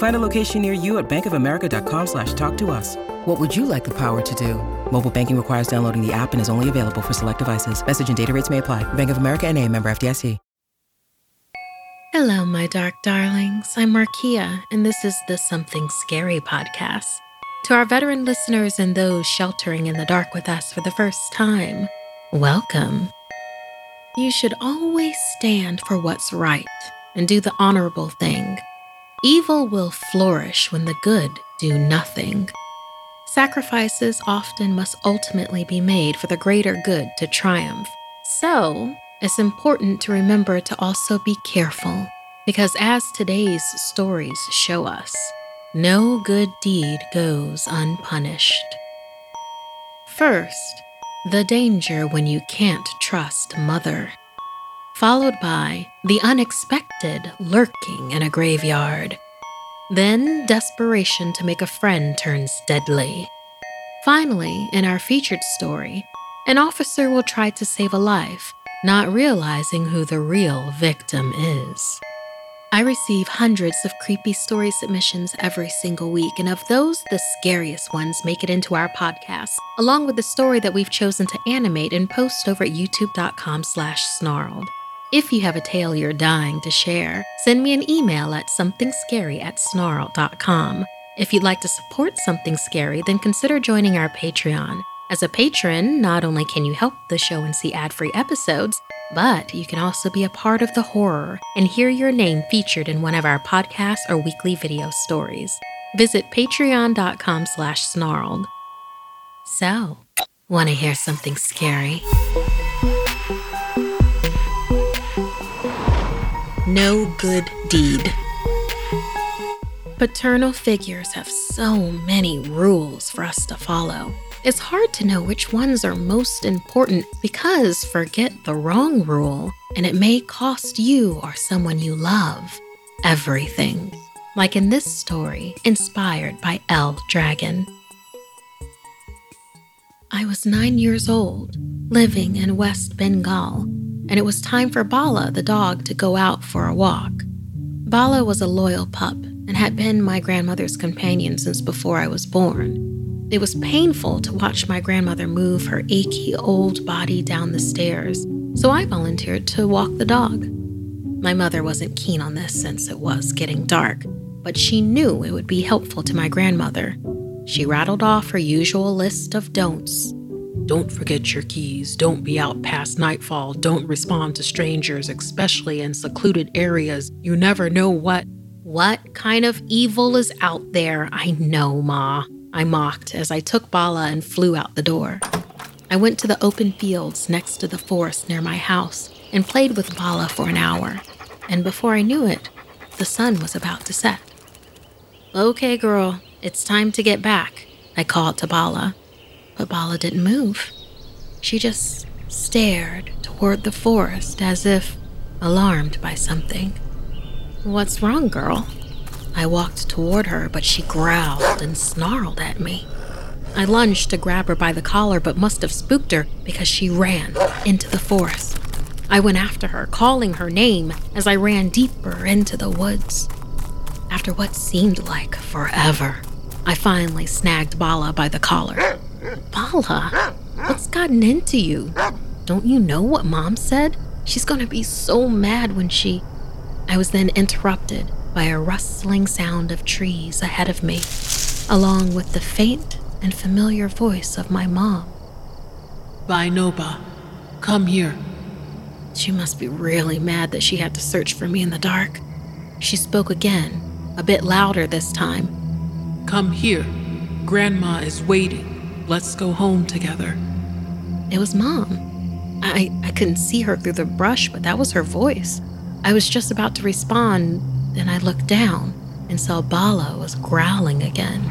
Find a location near you at bankofamerica.com slash talk to us. What would you like the power to do? Mobile banking requires downloading the app and is only available for select devices. Message and data rates may apply. Bank of America and a member FDIC. Hello, my dark darlings. I'm Markia, and this is the Something Scary podcast. To our veteran listeners and those sheltering in the dark with us for the first time, welcome. You should always stand for what's right and do the honorable thing. Evil will flourish when the good do nothing. Sacrifices often must ultimately be made for the greater good to triumph. So, it's important to remember to also be careful, because as today's stories show us, no good deed goes unpunished. First, the danger when you can't trust mother. Followed by the unexpected lurking in a graveyard. Then desperation to make a friend turns deadly. Finally, in our featured story, an officer will try to save a life, not realizing who the real victim is. I receive hundreds of creepy story submissions every single week, and of those, the scariest ones make it into our podcast, along with the story that we've chosen to animate and post over at youtube.com slash snarled. If you have a tale you're dying to share, send me an email at somethingscary at snarled.com. If you'd like to support Something Scary, then consider joining our Patreon. As a patron, not only can you help the show and see ad-free episodes, but you can also be a part of the horror and hear your name featured in one of our podcasts or weekly video stories. Visit patreon.com slash snarled. So, want to hear something scary? No good deed. Paternal figures have so many rules for us to follow. It's hard to know which ones are most important because forget the wrong rule and it may cost you or someone you love everything. Like in this story, inspired by L. Dragon. I was nine years old, living in West Bengal, and it was time for Bala, the dog, to go out for a walk. Bala was a loyal pup and had been my grandmother's companion since before I was born. It was painful to watch my grandmother move her achy old body down the stairs, so I volunteered to walk the dog. My mother wasn't keen on this since it was getting dark, but she knew it would be helpful to my grandmother. She rattled off her usual list of don'ts. Don't forget your keys. Don't be out past nightfall. Don't respond to strangers, especially in secluded areas. You never know what. What kind of evil is out there? I know, Ma. I mocked as I took Bala and flew out the door. I went to the open fields next to the forest near my house and played with Bala for an hour. And before I knew it, the sun was about to set. Okay, girl, it's time to get back, I called to Bala. But Bala didn't move. She just stared toward the forest as if alarmed by something. What's wrong, girl? I walked toward her, but she growled and snarled at me. I lunged to grab her by the collar, but must have spooked her because she ran into the forest. I went after her, calling her name as I ran deeper into the woods. After what seemed like forever, I finally snagged Bala by the collar. Bala, what's gotten into you? Don't you know what mom said? She's gonna be so mad when she. I was then interrupted by a rustling sound of trees ahead of me, along with the faint and familiar voice of my mom. Bainoba, come here. She must be really mad that she had to search for me in the dark. She spoke again, a bit louder this time. Come here. Grandma is waiting. Let's go home together. It was Mom. I, I couldn't see her through the brush, but that was her voice. I was just about to respond, then I looked down and saw Bala was growling again.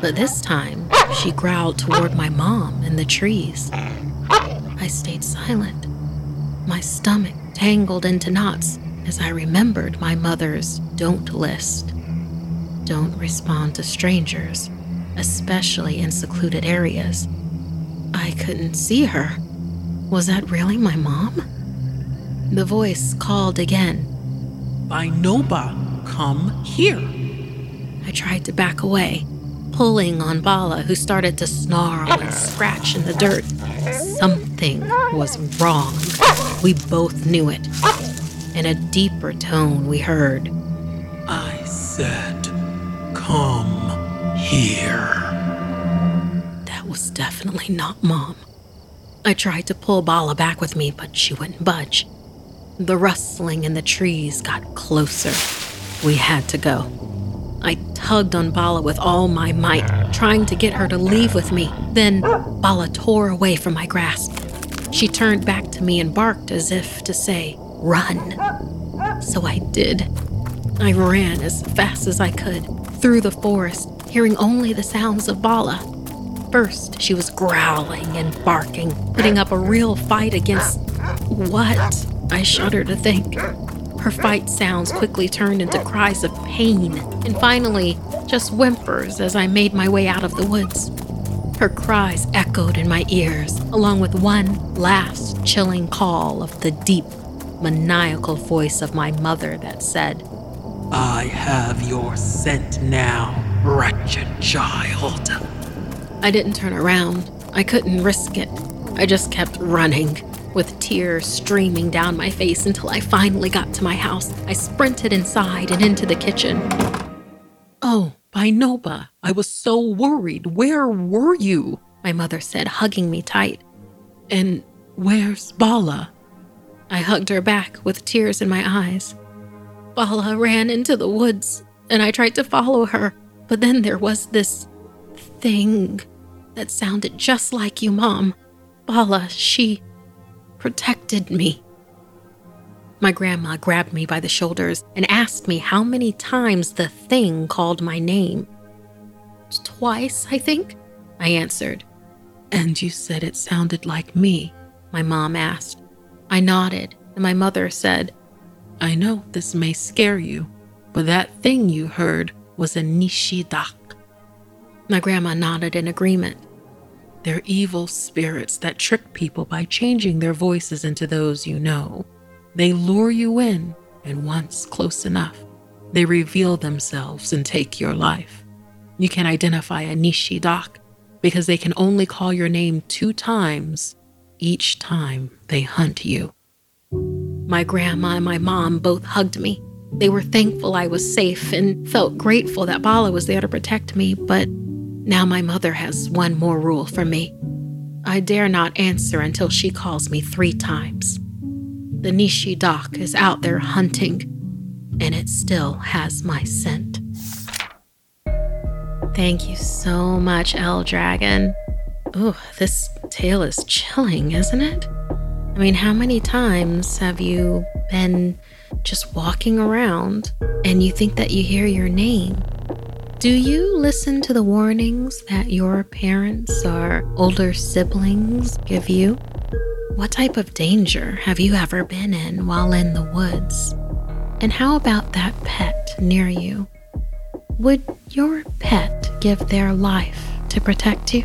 But this time, she growled toward my mom in the trees. I stayed silent, my stomach tangled into knots as I remembered my mother's don't list. Don't respond to strangers, especially in secluded areas. I couldn't see her. Was that really my mom? The voice called again. Bainoba, come here. I tried to back away, pulling on Bala, who started to snarl and scratch in the dirt. Something was wrong. We both knew it. In a deeper tone, we heard, I said, come here. That was definitely not Mom. I tried to pull Bala back with me, but she wouldn't budge. The rustling in the trees got closer. We had to go. I tugged on Bala with all my might, trying to get her to leave with me. Then Bala tore away from my grasp. She turned back to me and barked as if to say, Run. So I did. I ran as fast as I could through the forest, hearing only the sounds of Bala. First, she was growling and barking, putting up a real fight against what? I shudder to think. Her fight sounds quickly turned into cries of pain, and finally, just whimpers as I made my way out of the woods. Her cries echoed in my ears, along with one last chilling call of the deep, maniacal voice of my mother that said, I have your scent now, wretched child. I didn't turn around. I couldn't risk it. I just kept running, with tears streaming down my face until I finally got to my house. I sprinted inside and into the kitchen. Oh, Bainoba, I was so worried. Where were you? My mother said, hugging me tight. And where's Bala? I hugged her back with tears in my eyes. Bala ran into the woods, and I tried to follow her, but then there was this thing that sounded just like you, Mom. Bala, she protected me. My grandma grabbed me by the shoulders and asked me how many times the thing called my name. Twice, I think, I answered. And you said it sounded like me, my mom asked. I nodded, and my mother said, I know this may scare you, but that thing you heard was a Nishidak. My grandma nodded in agreement. They're evil spirits that trick people by changing their voices into those you know. They lure you in, and once close enough, they reveal themselves and take your life. You can identify a Nishidak because they can only call your name two times each time they hunt you. My grandma and my mom both hugged me. They were thankful I was safe and felt grateful that Bala was there to protect me, but now my mother has one more rule for me. I dare not answer until she calls me three times. The Nishidak is out there hunting, and it still has my scent. Thank you so much, L Dragon. Ooh, this tale is chilling, isn't it? I mean, how many times have you been just walking around and you think that you hear your name? Do you listen to the warnings that your parents or older siblings give you? What type of danger have you ever been in while in the woods? And how about that pet near you? Would your pet give their life to protect you?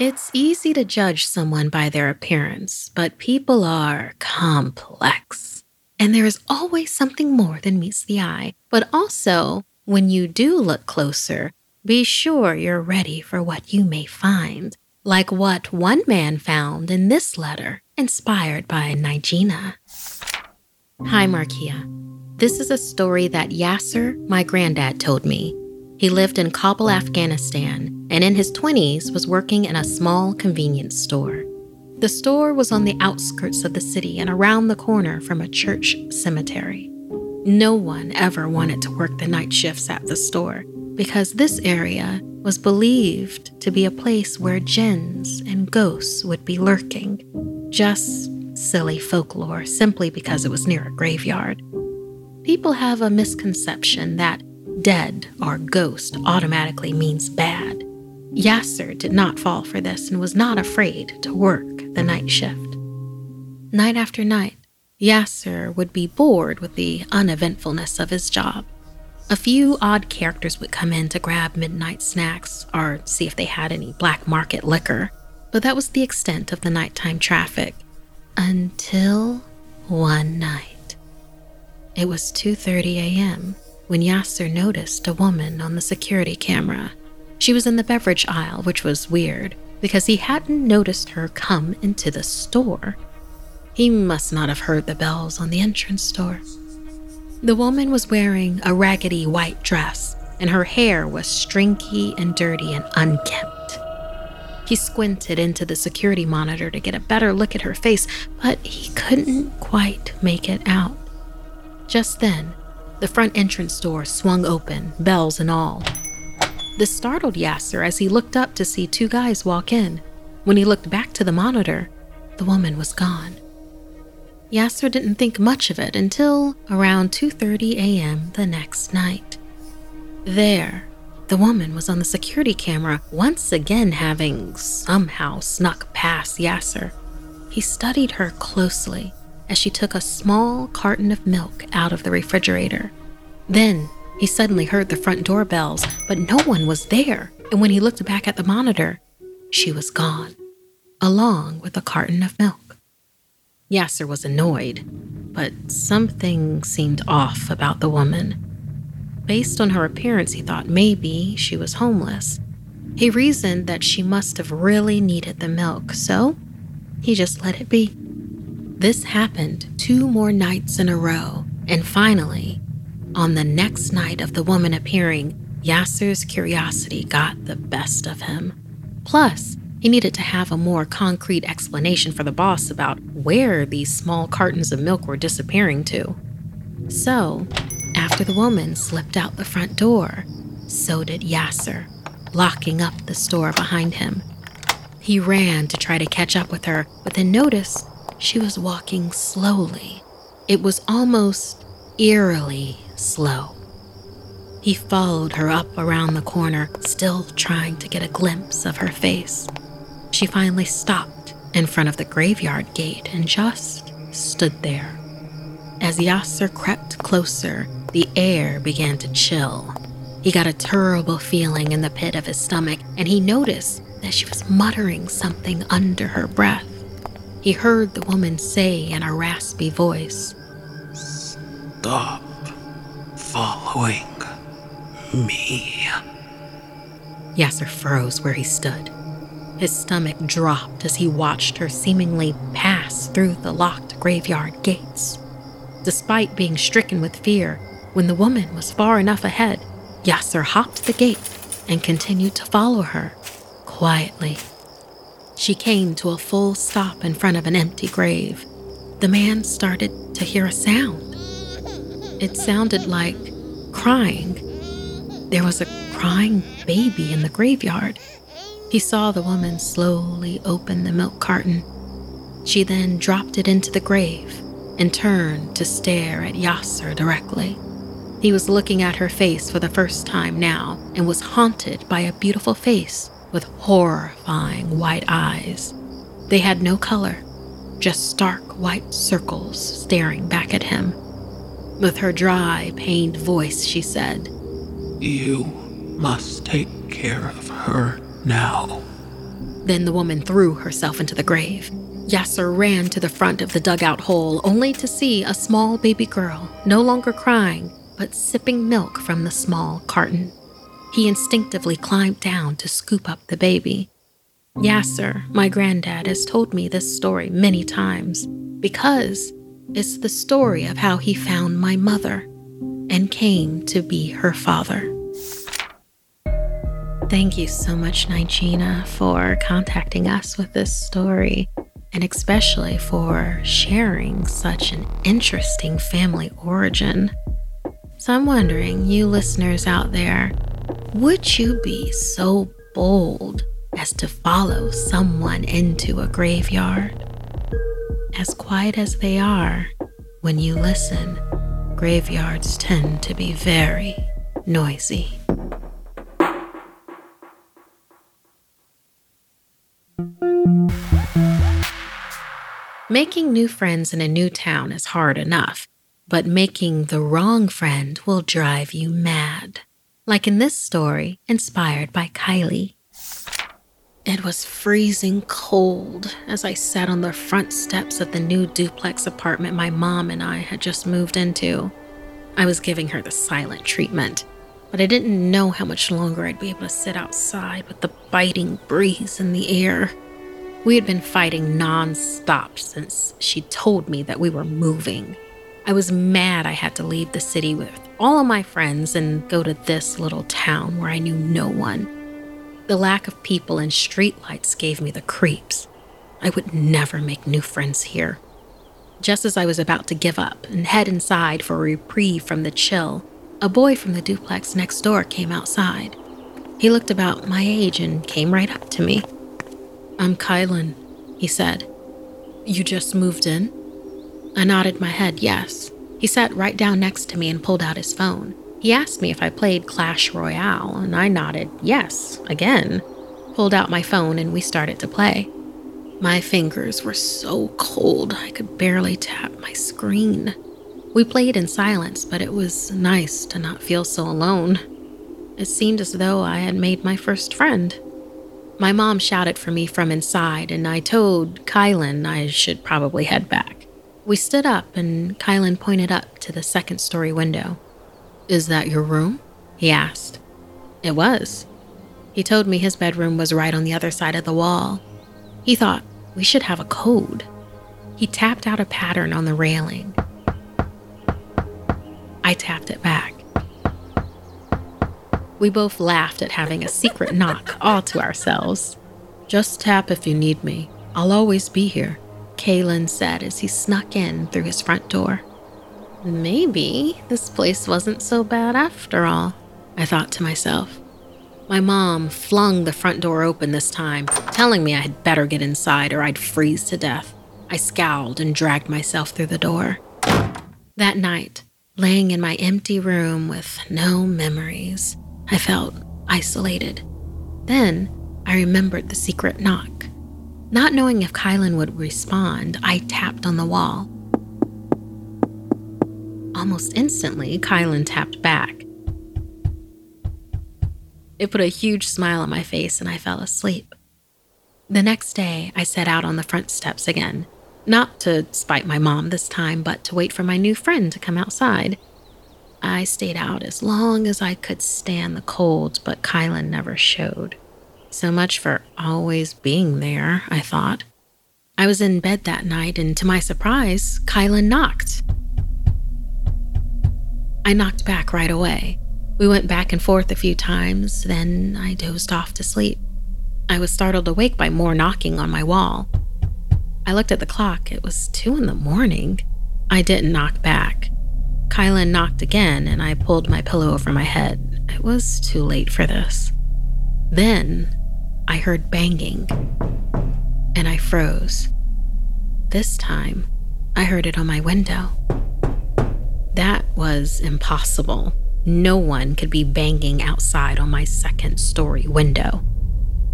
It's easy to judge someone by their appearance, but people are complex. And there is always something more than meets the eye. But also, when you do look closer, be sure you're ready for what you may find, like what one man found in this letter, inspired by Nigina. Hi, Markia. This is a story that Yasser, my granddad, told me. He lived in Kabul, Afghanistan, and in his 20s was working in a small convenience store. The store was on the outskirts of the city and around the corner from a church cemetery. No one ever wanted to work the night shifts at the store because this area was believed to be a place where jinns and ghosts would be lurking. Just silly folklore simply because it was near a graveyard. People have a misconception that dead or ghost automatically means bad. Yasser did not fall for this and was not afraid to work the night shift. Night after night, Yasser would be bored with the uneventfulness of his job. A few odd characters would come in to grab midnight snacks or see if they had any black market liquor, but that was the extent of the nighttime traffic until one night. It was 2:30 a.m when Yasser noticed a woman on the security camera. She was in the beverage aisle, which was weird because he hadn't noticed her come into the store. He must not have heard the bells on the entrance door. The woman was wearing a raggedy white dress, and her hair was stringy and dirty and unkempt. He squinted into the security monitor to get a better look at her face, but he couldn't quite make it out. Just then, the front entrance door swung open, bells and all. This startled Yasser as he looked up to see two guys walk in. When he looked back to the monitor, the woman was gone. Yasser didn't think much of it until around 2:30 a.m. the next night. There, the woman was on the security camera, once again having somehow snuck past Yasser. He studied her closely as she took a small carton of milk out of the refrigerator. Then he suddenly heard the front door bells, but no one was there. And when he looked back at the monitor, she was gone, along with a carton of milk. Yasser was annoyed, but something seemed off about the woman. Based on her appearance, he thought maybe she was homeless. He reasoned that she must have really needed the milk, so he just let it be. This happened two more nights in a row, and finally, on the next night of the woman appearing, Yasser's curiosity got the best of him. Plus, he needed to have a more concrete explanation for the boss about where these small cartons of milk were disappearing to. So, after the woman slipped out the front door, so did Yasser, locking up the store behind him. He ran to try to catch up with her, but then noticed she was walking slowly. It was almost eerily slow. He followed her up around the corner, still trying to get a glimpse of her face. She finally stopped in front of the graveyard gate and just stood there. As Yasser crept closer, the air began to chill. He got a terrible feeling in the pit of his stomach, and he noticed that she was muttering something under her breath. He heard the woman say in a raspy voice, Stop following me. Yasser froze where he stood. His stomach dropped as he watched her seemingly pass through the locked graveyard gates. Despite being stricken with fear, when the woman was far enough ahead, Yasser hopped the gate and continued to follow her, quietly. She came to a full stop in front of an empty grave. The man started to hear a sound. It sounded like crying. There was a crying baby in the graveyard. He saw the woman slowly open the milk carton. She then dropped it into the grave and turned to stare at Yasser directly. He was looking at her face for the first time now and was haunted by a beautiful face with horrifying white eyes. They had no color, just stark white circles staring back at him. With her dry, pained voice, she said, You must take care of her now. Then the woman threw herself into the grave. Yasser ran to the front of the dugout hole only to see a small baby girl, no longer crying, but sipping milk from the small carton. He instinctively climbed down to scoop up the baby. Yasser, my granddad, has told me this story many times because it's the story of how he found my mother and came to be her father. Thank you so much, Nigina, for contacting us with this story and especially for sharing such an interesting family origin. So I'm wondering, you listeners out there, would you be so bold as to follow someone into a graveyard? As quiet as they are, when you listen, graveyards tend to be very noisy. Making new friends in a new town is hard enough, but making the wrong friend will drive you mad. Like in this story, inspired by Kylie. It was freezing cold as I sat on the front steps of the new duplex apartment my mom and I had just moved into. I was giving her the silent treatment, but I didn't know how much longer I'd be able to sit outside with the biting breeze in the air. We had been fighting non-stop since she told me that we were moving. I was mad I had to leave the city with all of my friends and go to this little town where I knew no one. The lack of people and streetlights gave me the creeps. I would never make new friends here. Just as I was about to give up and head inside for a reprieve from the chill, a boy from the duplex next door came outside. He looked about my age and came right up to me. I'm Kylan, he said. You just moved in? I nodded my head, yes. He sat right down next to me and pulled out his phone. He asked me if I played Clash Royale, and I nodded yes, again. Pulled out my phone and we started to play. My fingers were so cold I could barely tap my screen. We played in silence, but it was nice to not feel so alone. It seemed as though I had made my first friend. My mom shouted for me from inside, and I told Kylan I should probably head back. We stood up, and Kylan pointed up to the second story window. Is that your room? He asked. It was. He told me his bedroom was right on the other side of the wall. He thought we should have a code. He tapped out a pattern on the railing. I tapped it back. We both laughed at having a secret knock all to ourselves. Just tap if you need me. I'll always be here, Kylan said as he snuck in through his front door. Maybe this place wasn't so bad after all, I thought to myself. My mom flung the front door open this time, telling me I had better get inside or I'd freeze to death. I scowled and dragged myself through the door. That night, Laying in my empty room with no memories, I felt isolated. Then I remembered the secret knock. Not knowing if Kylan would respond, I tapped on the wall. Almost instantly, Kylan tapped back. It put a huge smile on my face and I fell asleep. The next day, I set out on the front steps again, not to spite my mom this time, but to wait for my new friend to come outside. I stayed out as long as I could stand the cold, but Kylan never showed. So much for always being there, I thought. I was in bed that night, and to my surprise, Kylan knocked. I knocked back right away. We went back and forth a few times, then I dozed off to sleep. I was startled awake by more knocking on my wall. I looked at the clock. It was two in the morning. I didn't knock back. Kylan knocked again, and I pulled my pillow over my head. It was too late for this. Then I heard banging, and I froze. This time, I heard it on my window. That was impossible. No one could be banging outside on my second story window.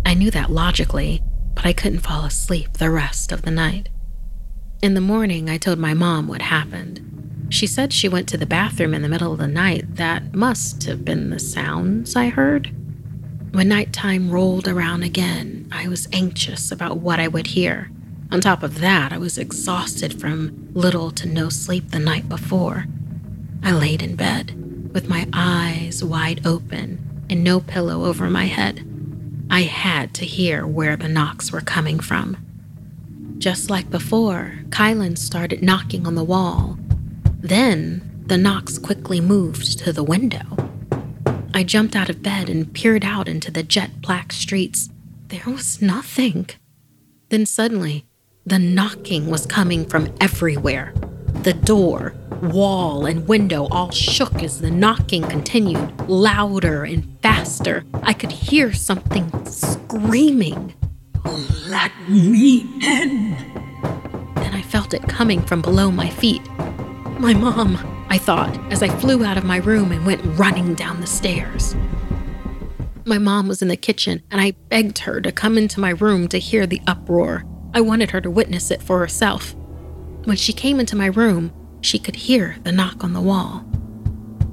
I knew that logically, but I couldn't fall asleep the rest of the night. In the morning, I told my mom what happened. She said she went to the bathroom in the middle of the night. That must have been the sounds I heard. When nighttime rolled around again, I was anxious about what I would hear. On top of that, I was exhausted from little to no sleep the night before. I laid in bed with my eyes wide open and no pillow over my head. I had to hear where the knocks were coming from. Just like before, Kylan started knocking on the wall. Then the knocks quickly moved to the window. I jumped out of bed and peered out into the jet black streets. There was nothing. Then suddenly, the knocking was coming from everywhere. The door, wall, and window all shook as the knocking continued, louder and faster. I could hear something screaming. Let me in. And I felt it coming from below my feet. My mom, I thought, as I flew out of my room and went running down the stairs. My mom was in the kitchen, and I begged her to come into my room to hear the uproar. I wanted her to witness it for herself. When she came into my room, she could hear the knock on the wall.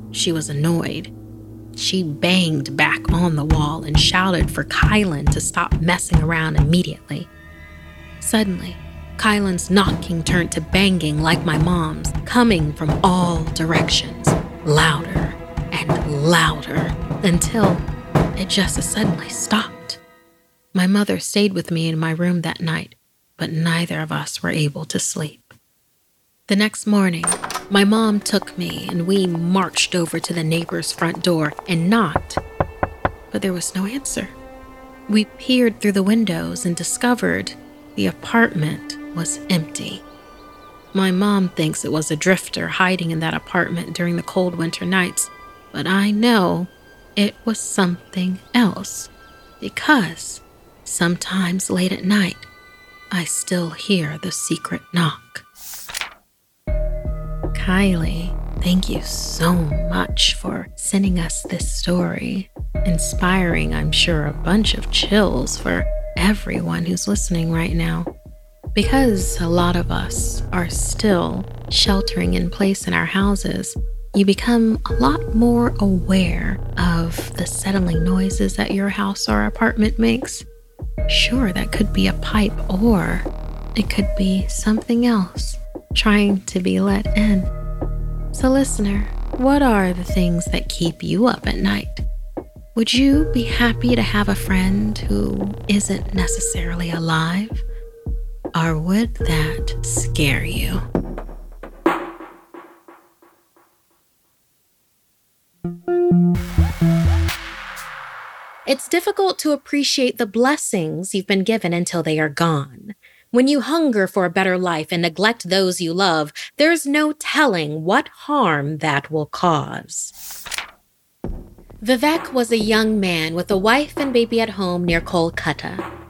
She was annoyed. She banged back on the wall and shouted for Kylan to stop messing around immediately. Suddenly, Kylan's knocking turned to banging like my mom's, coming from all directions, louder and louder, until it just suddenly stopped. My mother stayed with me in my room that night, but neither of us were able to sleep. The next morning, my mom took me and we marched over to the neighbor's front door and knocked, but there was no answer. We peered through the windows and discovered the apartment was empty. My mom thinks it was a drifter hiding in that apartment during the cold winter nights, but I know it was something else because sometimes late at night, I still hear the secret knock. Kylie, thank you so much for sending us this story, inspiring, I'm sure, a bunch of chills for everyone who's listening right now. Because a lot of us are still sheltering in place in our houses, you become a lot more aware of the settling noises that your house or apartment makes. Sure, that could be a pipe, or it could be something else trying to be let in. So, listener, what are the things that keep you up at night? Would you be happy to have a friend who isn't necessarily alive? Or would that scare you? It's difficult to appreciate the blessings you've been given until they are gone. When you hunger for a better life and neglect those you love, there's no telling what harm that will cause. Vivek was a young man with a wife and baby at home near Kolkata.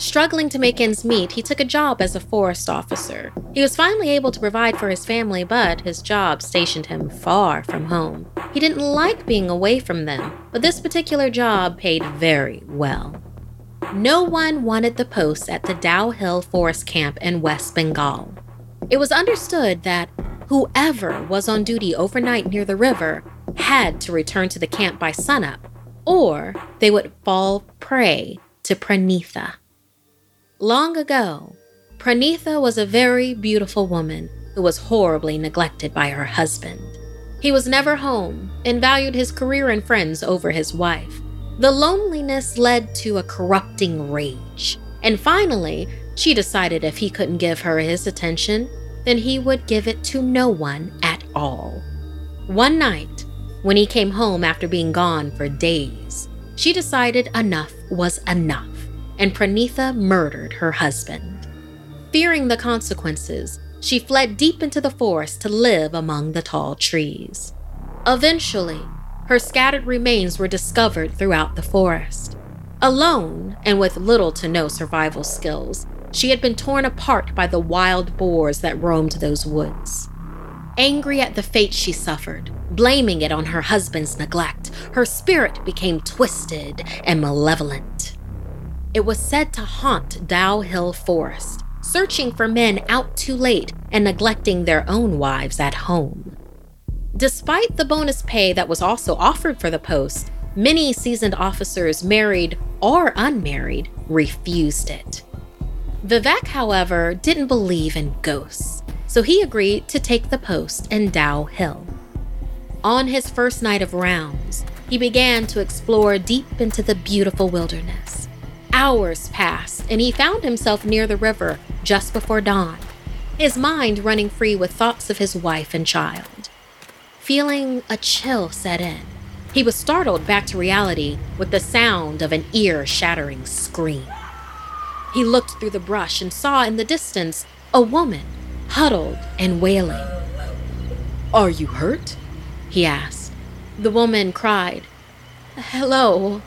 Struggling to make ends meet, he took a job as a forest officer. He was finally able to provide for his family, but his job stationed him far from home. He didn't like being away from them, but this particular job paid very well. No one wanted the post at the Dow Hill Forest Camp in West Bengal. It was understood that whoever was on duty overnight near the river had to return to the camp by sunup, or they would fall prey to Pranitha. Long ago, Pranitha was a very beautiful woman who was horribly neglected by her husband. He was never home and valued his career and friends over his wife. The loneliness led to a corrupting rage, and finally, she decided if he couldn't give her his attention, then he would give it to no one at all. One night, when he came home after being gone for days, she decided enough was enough and Pranitha murdered her husband. Fearing the consequences, she fled deep into the forest to live among the tall trees. Eventually, her scattered remains were discovered throughout the forest. Alone and with little to no survival skills, she had been torn apart by the wild boars that roamed those woods. Angry at the fate she suffered, blaming it on her husband's neglect, her spirit became twisted and malevolent. It was said to haunt Dow Hill Forest, searching for men out too late and neglecting their own wives at home. Despite the bonus pay that was also offered for the post, many seasoned officers, married or unmarried, refused it. Vivek, however, didn't believe in ghosts, so he agreed to take the post in Dow Hill. On his first night of rounds, he began to explore deep into the beautiful wilderness. Hours passed, and he found himself near the river just before dawn, his mind running free with thoughts of his wife and child. Feeling a chill set in, he was startled back to reality with the sound of an ear shattering scream. He looked through the brush and saw in the distance a woman, huddled and wailing. Are you hurt? he asked. The woman cried, Hello,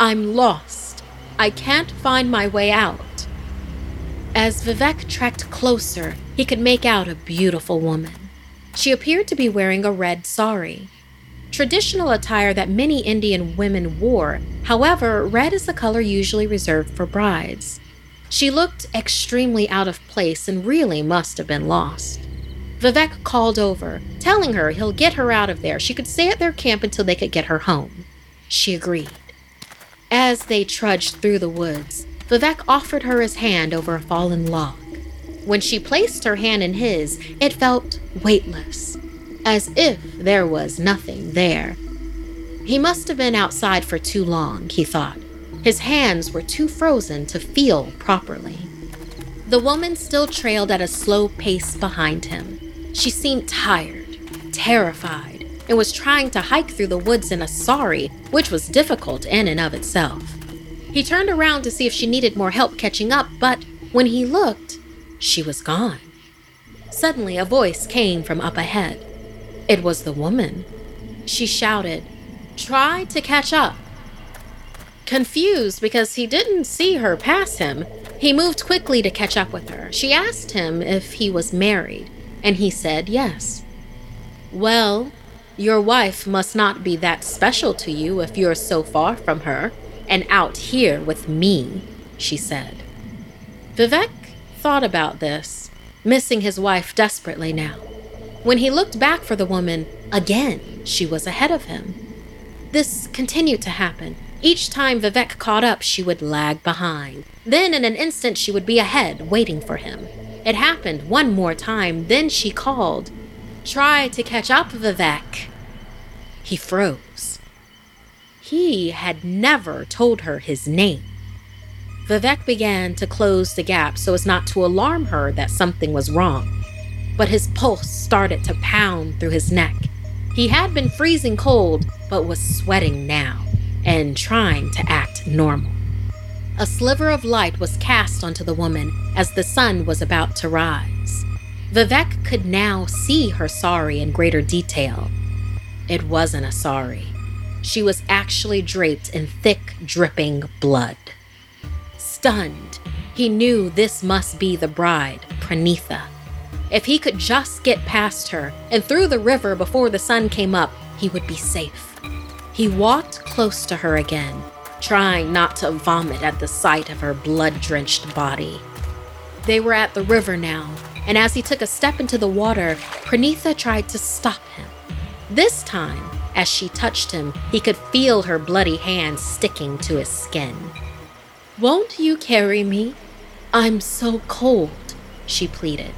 I'm lost. I can't find my way out. As Vivek trekked closer, he could make out a beautiful woman. She appeared to be wearing a red sari, traditional attire that many Indian women wore. However, red is the color usually reserved for brides. She looked extremely out of place and really must have been lost. Vivek called over, telling her he'll get her out of there. She could stay at their camp until they could get her home. She agreed. As they trudged through the woods, Vivek offered her his hand over a fallen log. When she placed her hand in his, it felt weightless, as if there was nothing there. He must have been outside for too long, he thought. His hands were too frozen to feel properly. The woman still trailed at a slow pace behind him. She seemed tired, terrified, and was trying to hike through the woods in a sari, which was difficult in and of itself. He turned around to see if she needed more help catching up, but when he looked, she was gone. Suddenly, a voice came from up ahead. It was the woman. She shouted, Try to catch up. Confused because he didn't see her pass him, he moved quickly to catch up with her. She asked him if he was married, and he said yes. Well, your wife must not be that special to you if you're so far from her and out here with me, she said. Vivek thought about this, missing his wife desperately now. When he looked back for the woman, again, she was ahead of him. This continued to happen. Each time Vivek caught up, she would lag behind. Then, in an instant, she would be ahead, waiting for him. It happened one more time, then she called, Try to catch up, Vivek. He froze. He had never told her his name. Vivek began to close the gap so as not to alarm her that something was wrong. But his pulse started to pound through his neck. He had been freezing cold, but was sweating now and trying to act normal. A sliver of light was cast onto the woman as the sun was about to rise. Vivek could now see her sari in greater detail. It wasn't a sari. She was actually draped in thick, dripping blood. stunned. He knew this must be the bride, Pranitha. If he could just get past her and through the river before the sun came up, he would be safe. He walked close to her again, trying not to vomit at the sight of her blood drenched body. They were at the river now, and as he took a step into the water, Pranitha tried to stop him. This time, as she touched him, he could feel her bloody hands sticking to his skin. Won't you carry me? I'm so cold, she pleaded.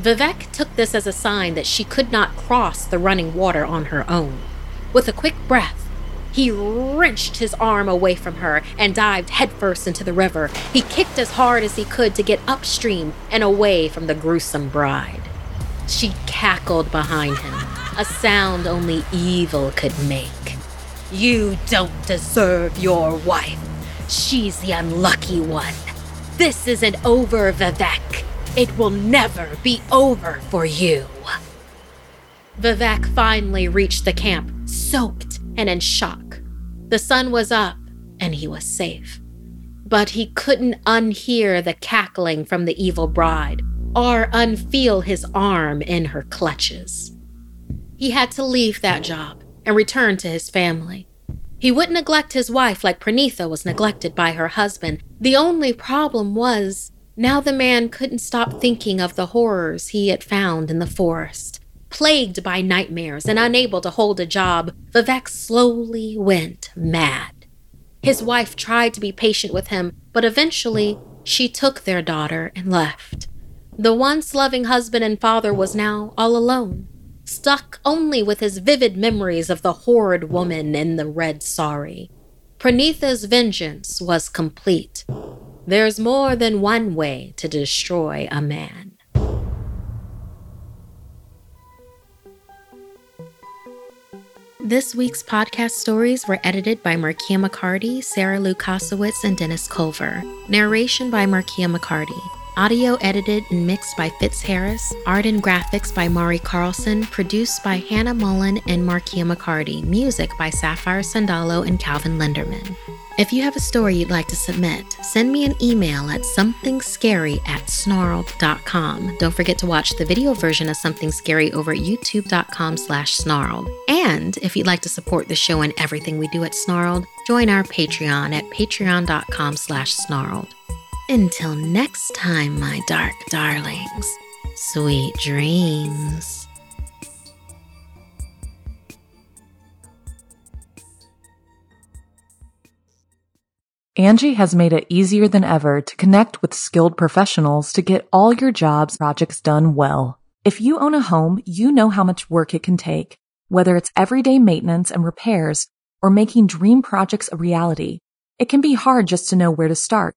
Vivek took this as a sign that she could not cross the running water on her own. With a quick breath, he wrenched his arm away from her and dived headfirst into the river. He kicked as hard as he could to get upstream and away from the gruesome bride. She cackled behind him, a sound only evil could make. You don't deserve your wife. She's the unlucky one. This isn't over, Vivek. It will never be over for you. Vivek finally reached the camp, soaked and in shock. The sun was up and he was safe. But he couldn't unhear the cackling from the evil bride or unfeel his arm in her clutches. He had to leave that job and return to his family. He wouldn't neglect his wife like Pranitha was neglected by her husband. The only problem was now the man couldn't stop thinking of the horrors he had found in the forest. Plagued by nightmares and unable to hold a job, Vivek slowly went mad. His wife tried to be patient with him, but eventually she took their daughter and left. The once loving husband and father was now all alone, stuck only with his vivid memories of the horrid woman in the red sari. Pranitha's vengeance was complete. There's more than one way to destroy a man. This week's podcast stories were edited by Markia McCarty, Sarah Lukasiewicz, and Dennis Culver. Narration by Markia McCarty. Audio edited and mixed by Fitz Harris. Art and graphics by Mari Carlson. Produced by Hannah Mullen and Markia McCarty. Music by Sapphire Sandalo and Calvin Linderman. If you have a story you'd like to submit, send me an email at somethingscary at snarled.com. Don't forget to watch the video version of Something Scary over at youtube.com slash snarled. And if you'd like to support the show and everything we do at Snarled, join our Patreon at patreon.com slash snarled. Until next time, my dark darlings, sweet dreams. Angi has made it easier than ever to connect with skilled professionals to get all your jobs projects done well. If you own a home, you know how much work it can take, whether it's everyday maintenance and repairs or making dream projects a reality. It can be hard just to know where to start,